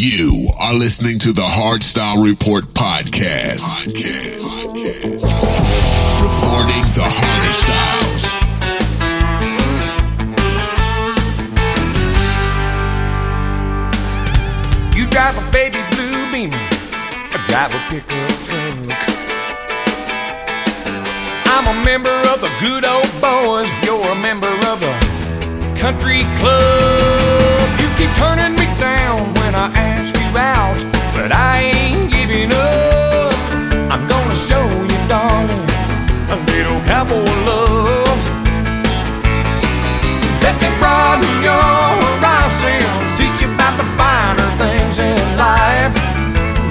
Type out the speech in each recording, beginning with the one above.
You are listening to the Hardstyle Report podcast. podcast. Reporting the harder styles. You drive a baby blue beamer, I drive a pickup truck. I'm a member of the good old boys, you're a member of the country club. You keep turning ask you out, but I ain't giving up. I'm gonna show you, darling, a little cowboy love. Let me broaden your horizons, teach you about the finer things in life.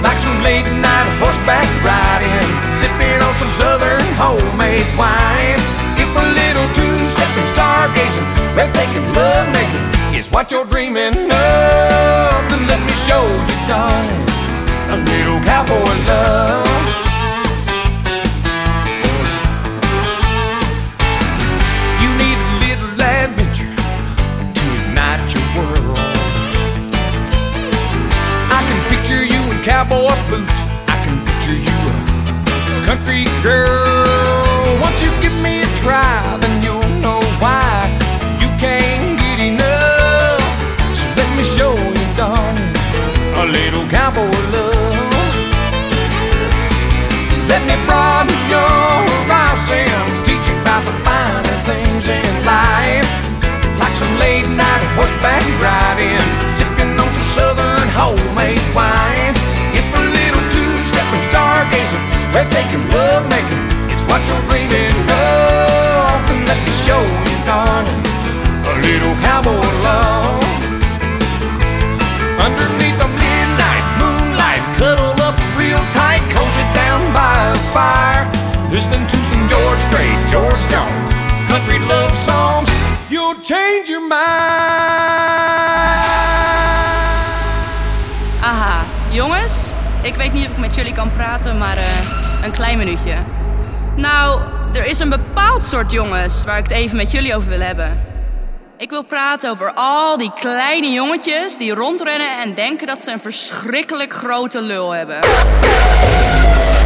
Like some late night horseback riding, sipping on some southern homemade wine. If a little two-stepping stargazing, breathtaking love making is what you're dreaming of, then let me show you, darling, a little cowboy love. You need a little adventure to ignite your world. I can picture you in cowboy boots. I can picture you a country girl. Once you give me a try, cowboy love. Let me broaden your horizons, teach you about the finer things in life. Like some late night horseback riding, sipping on some southern homemade wine. Ik weet niet of ik met jullie kan praten, maar eh, een klein minuutje. Nou, er is een bepaald soort jongens waar ik het even met jullie over wil hebben. Ik wil praten over al die kleine jongetjes die rondrennen en denken dat ze een verschrikkelijk grote lul hebben.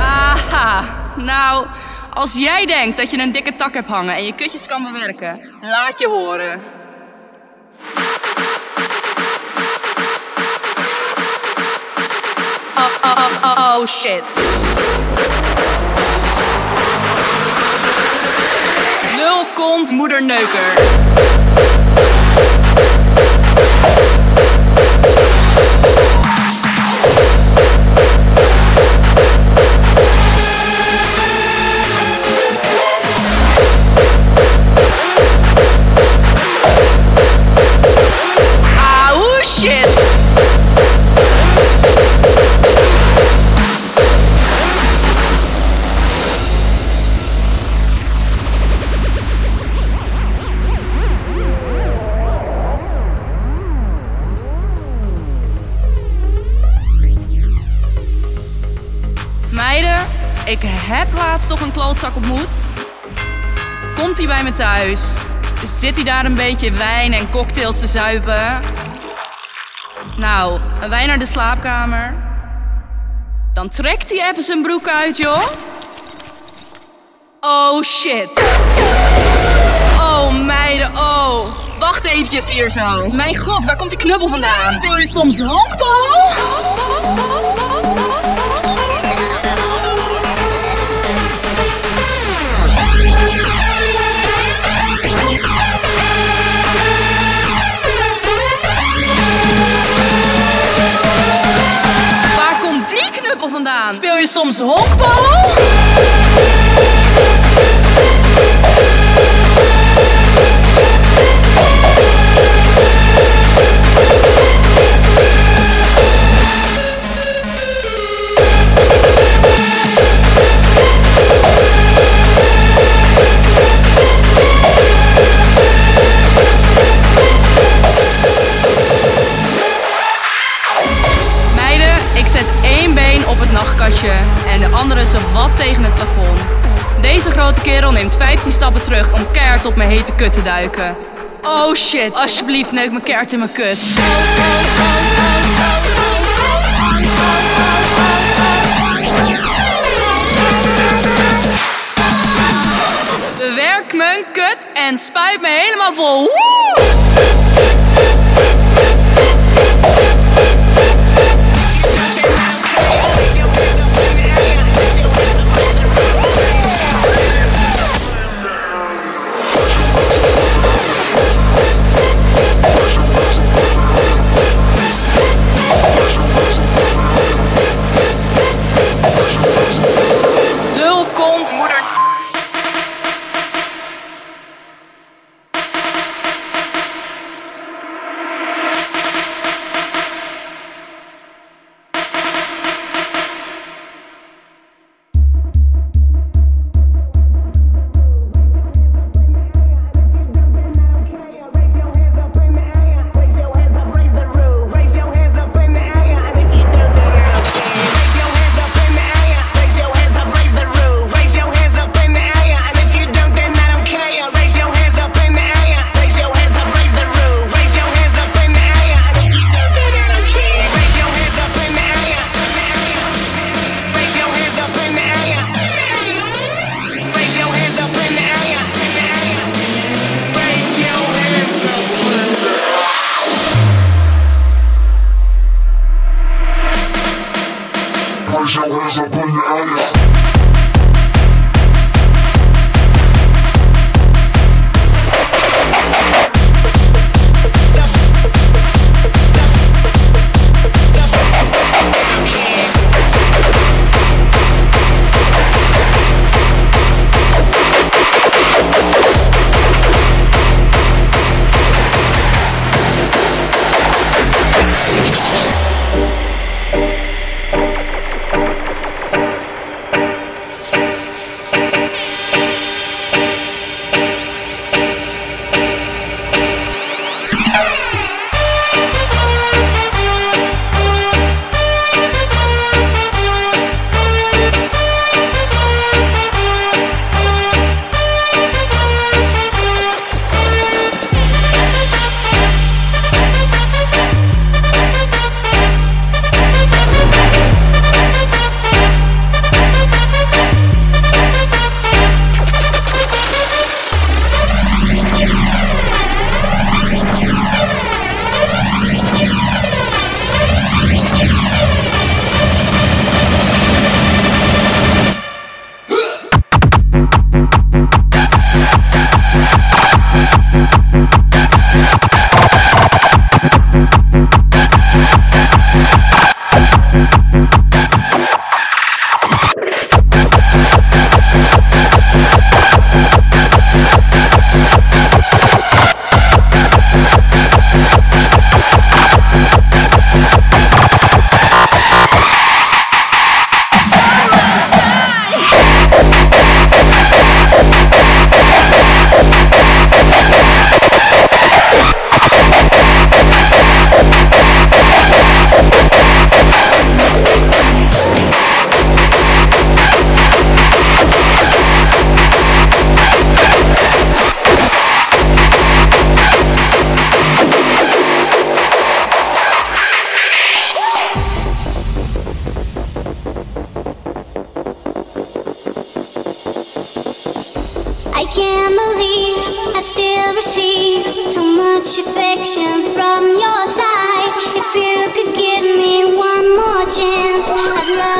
Aha, nou, als jij denkt dat je een dikke tak hebt hangen en je kutjes kan bewerken, laat je horen. Oh, oh, oh, oh, oh, shit. Lul, kont, moederneuker. Auw, shit. Heb laatst nog een klootzak ontmoet. Komt hij bij me thuis? Zit hij daar een beetje wijn en cocktails te zuipen? Nou, wij naar de slaapkamer. Dan trekt hij even zijn broek uit, joh. Oh shit. Oh meiden, oh. Wacht eventjes hier zo. Mijn god, waar komt die knubbel vandaan? Speel je soms honkbal? Knuppel vandaan? Speel je soms honkbal? andere ze wat tegen het plafond. Deze grote kerel neemt 15 stappen terug om keihard op mijn hete kut te duiken. Oh shit, alsjeblieft neuk mijn keihard in mijn kut. Bewerk mijn kut en spuit me helemaal vol.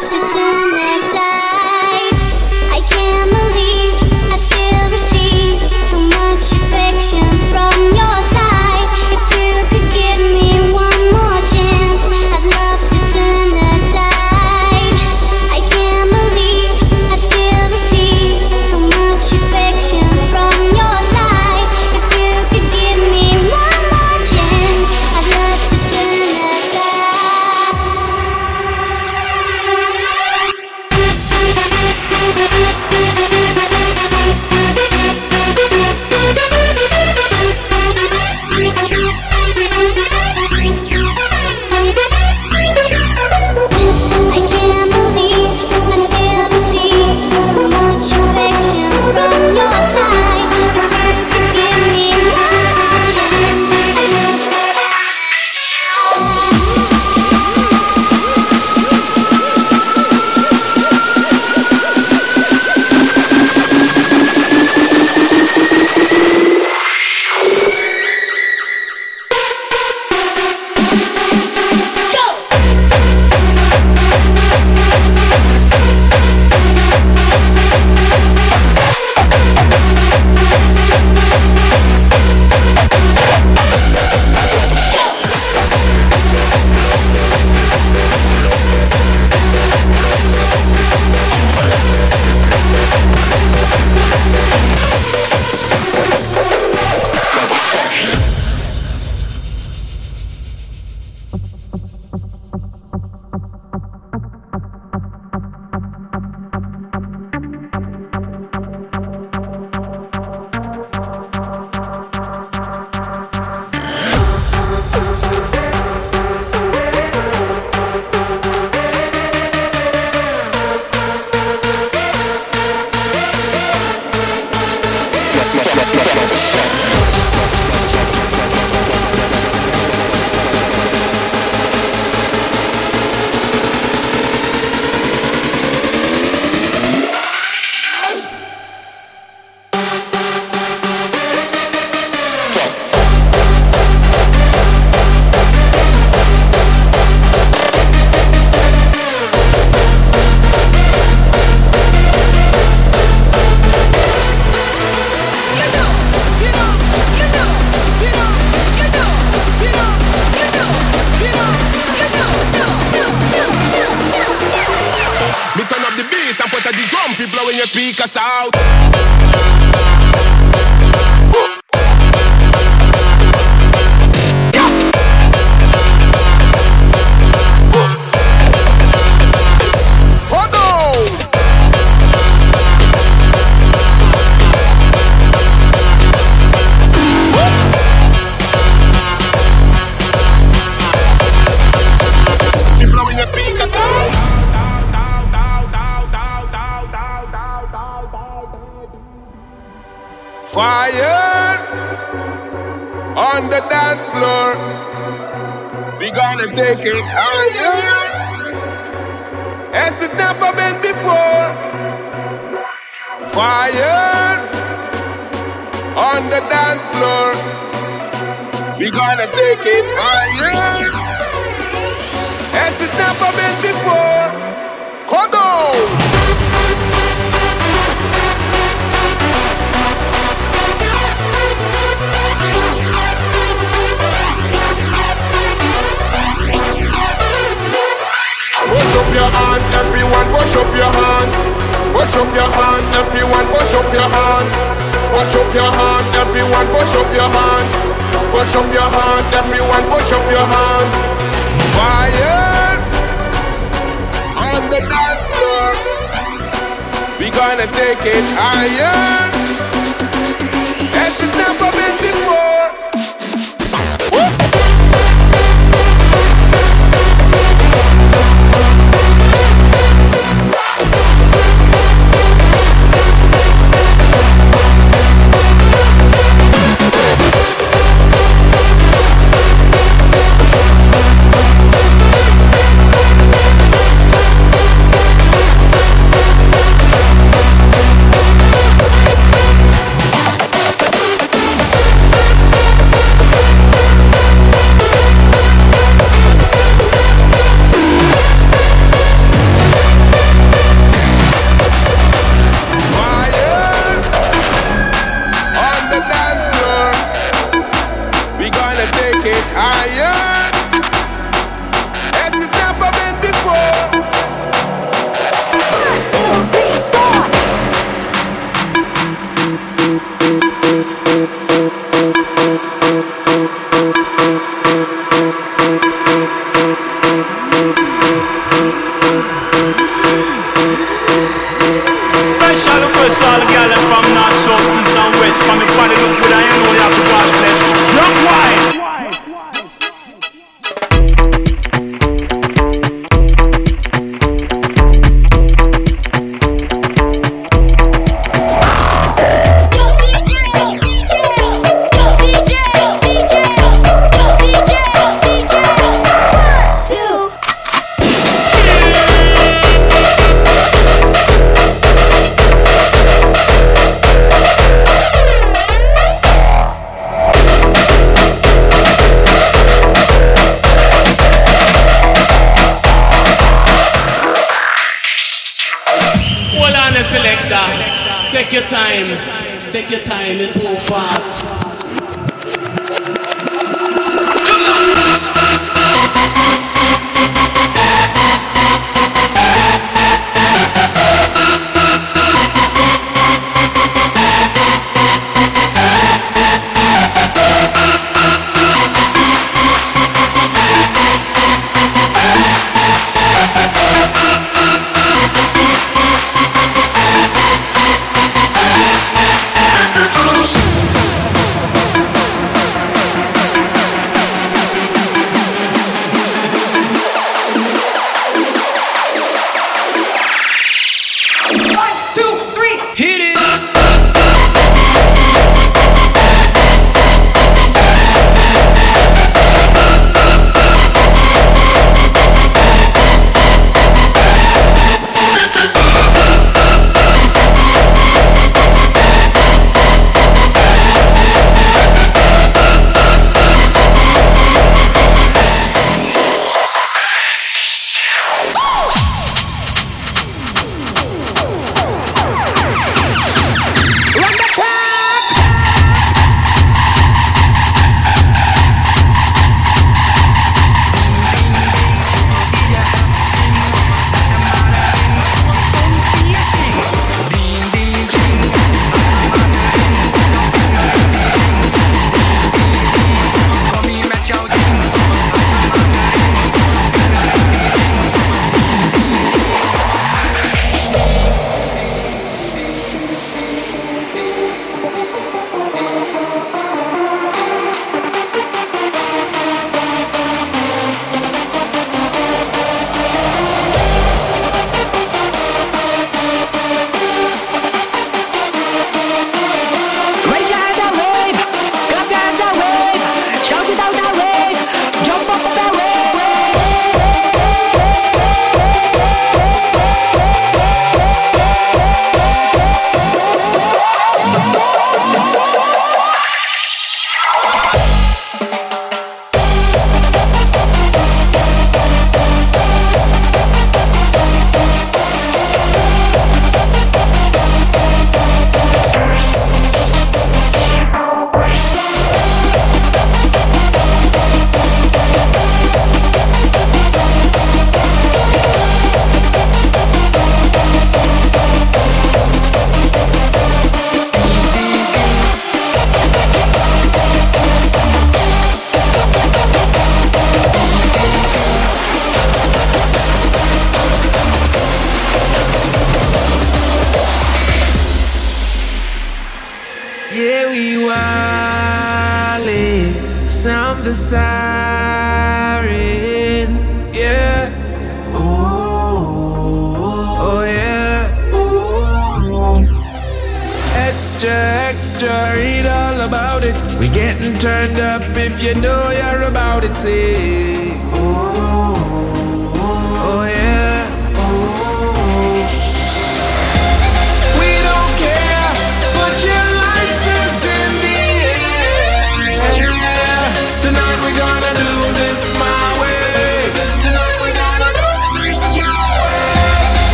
I'd love on the dance floor. We gonna take it higher as it never been before. Come on. Push up your hands, everyone push up your hands. Push up your hands, everyone push up your hands. Push up your hands, everyone push up your hands. Push up your hands, everyone push up your hands. Fire on the dance floor. We gonna take it higher. It never been before.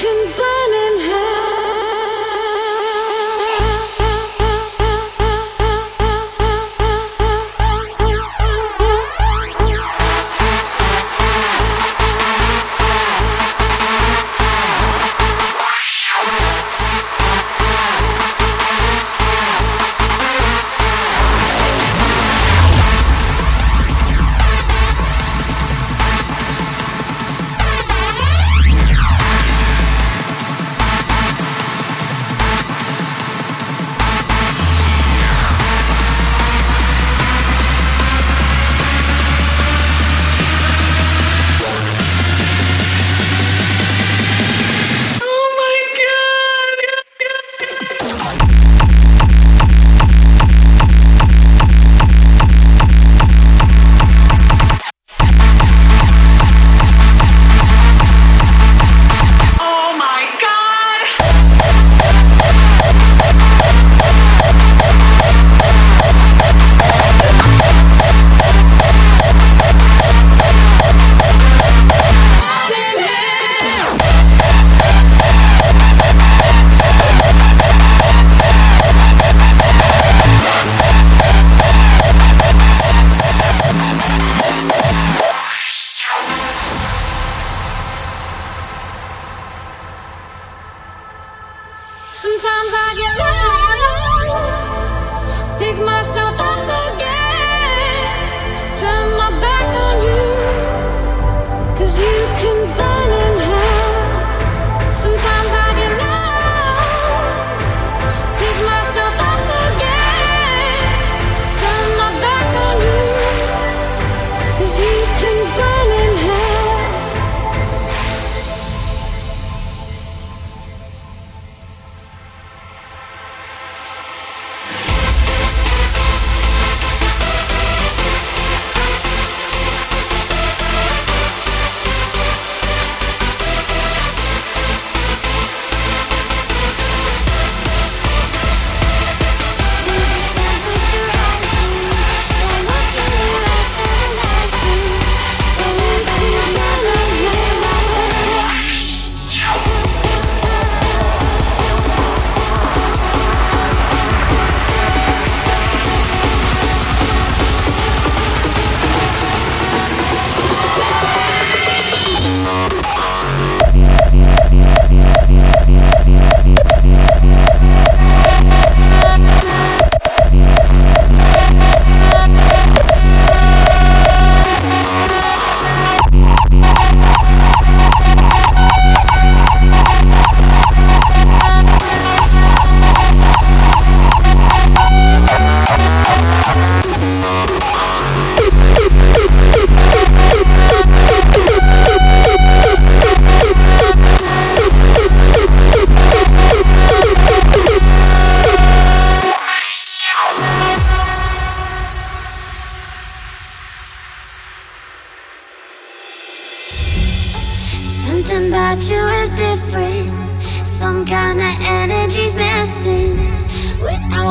Can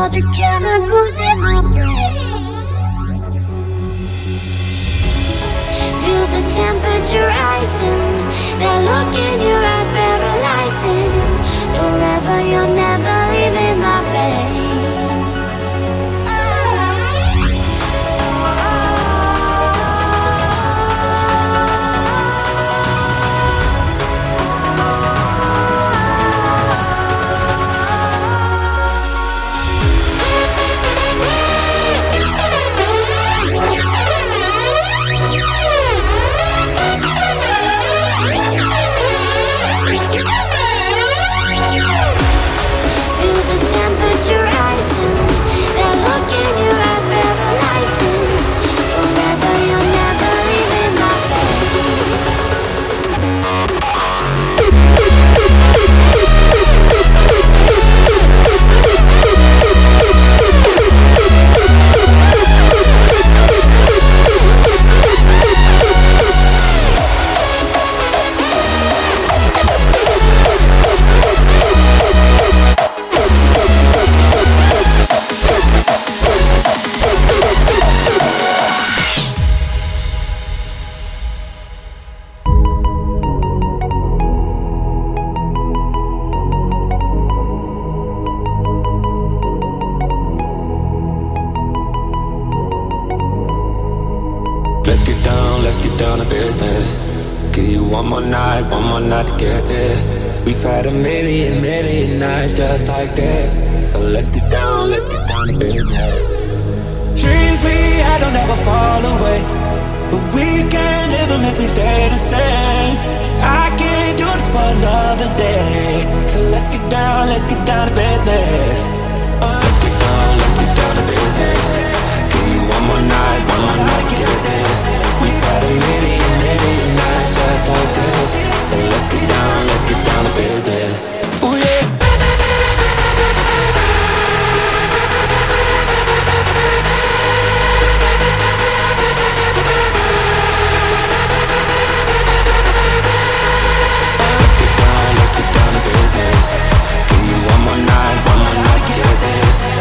all the chemicals in my brain. We've had a million, million nights just like this. So let's get down, let's get down to business. Dreams we had don't ever fall away. But we can't live them if we stay the same. I can't do this for another day. So let's get down, let's get down to business. Uh, let's get down, let's get down to business. Give you one more night, one more night get this. We've had a million, million nights just like this. So let's get down, to business. Oh yeah. let's get down let's get down to business. Ooh yeah.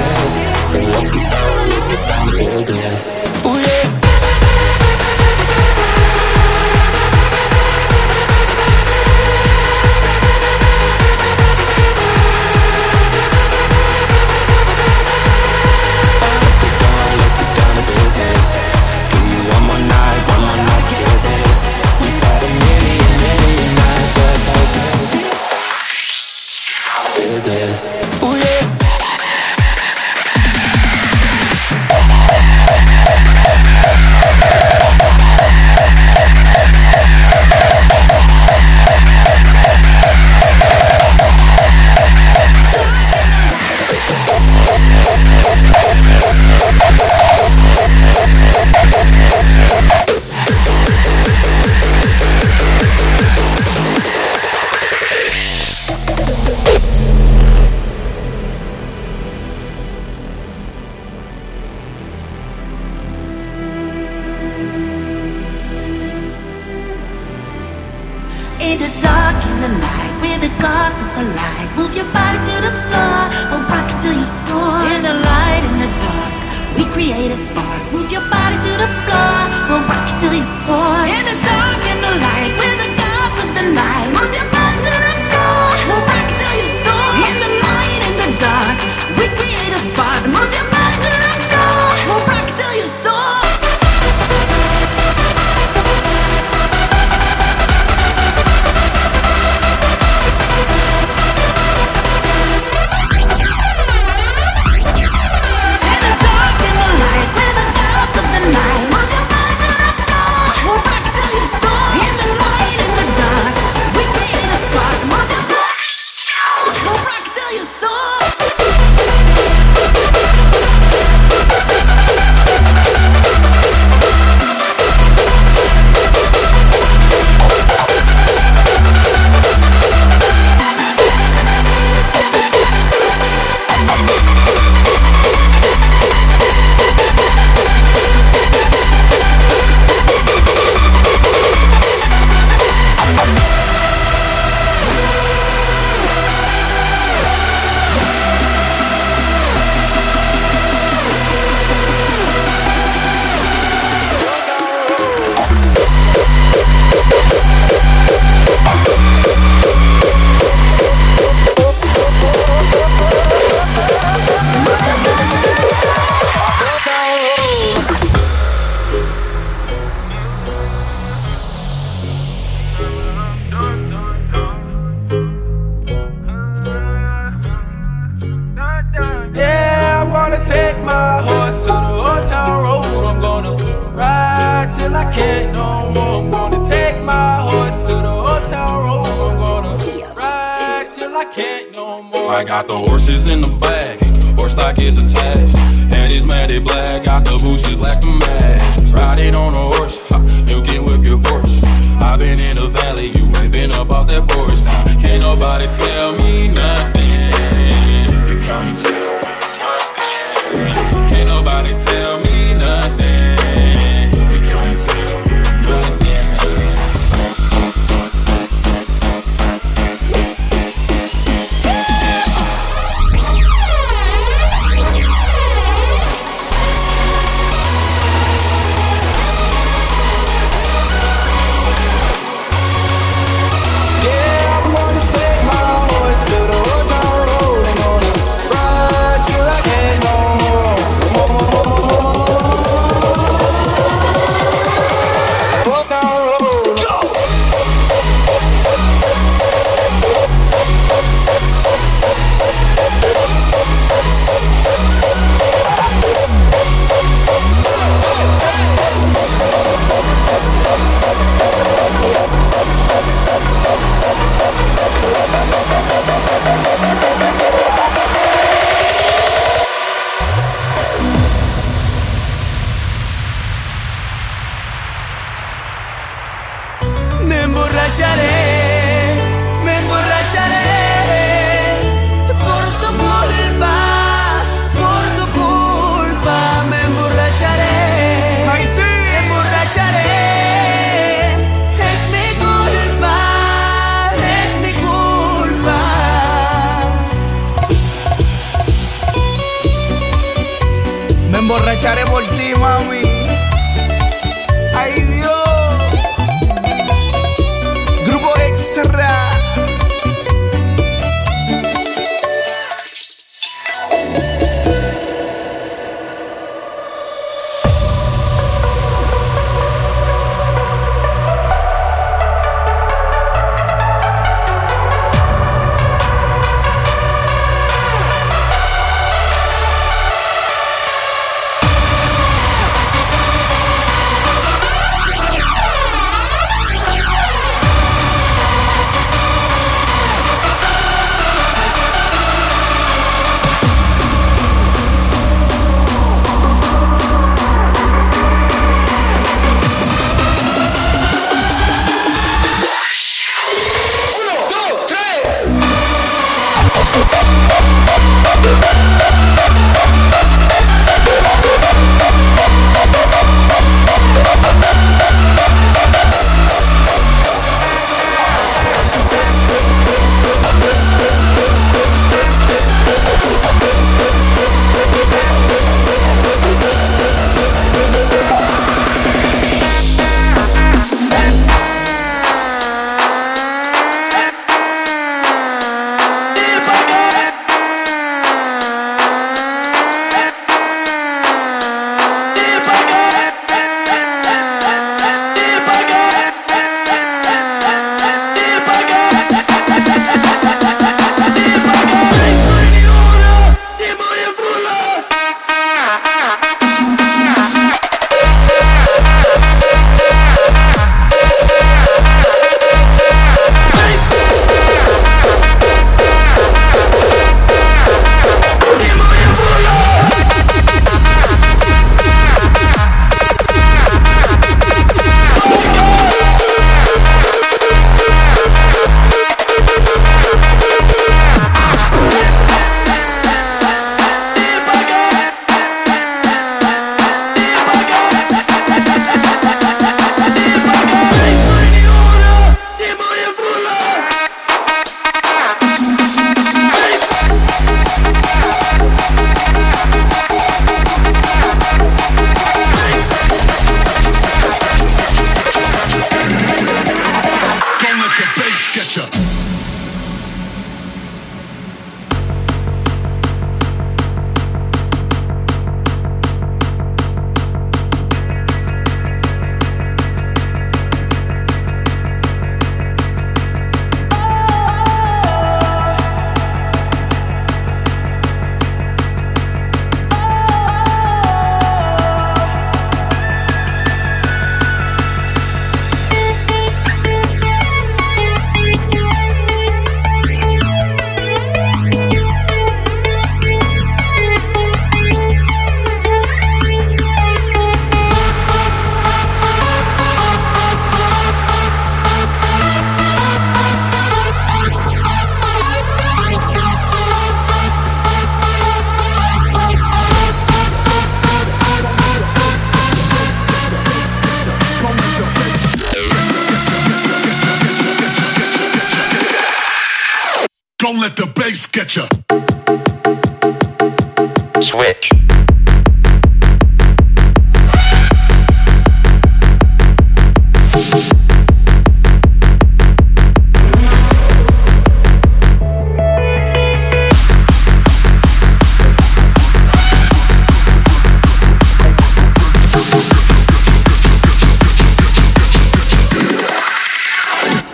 Switch.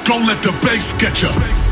Don't let the bass get you.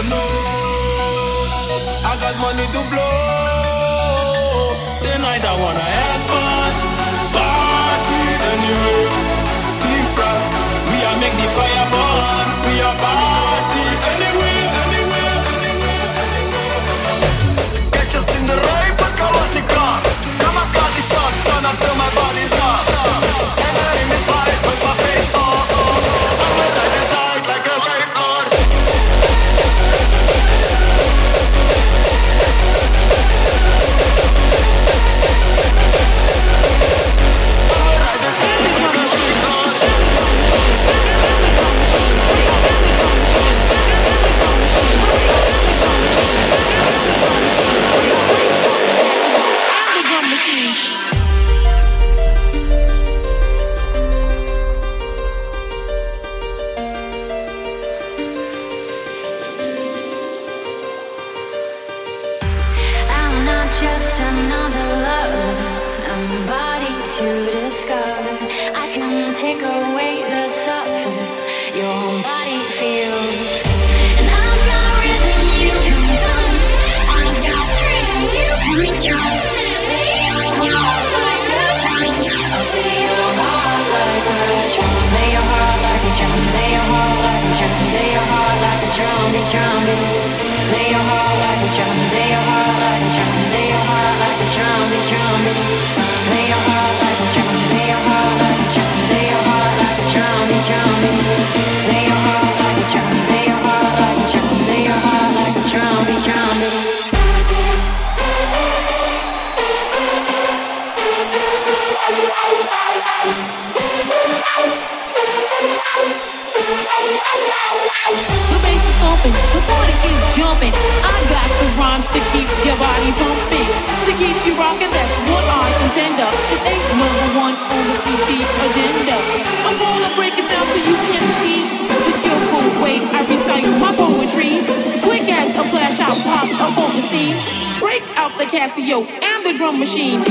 don't know. I got money to blow. Tonight I wanna. pop up on the scene. Break out the Casio and the drum machine.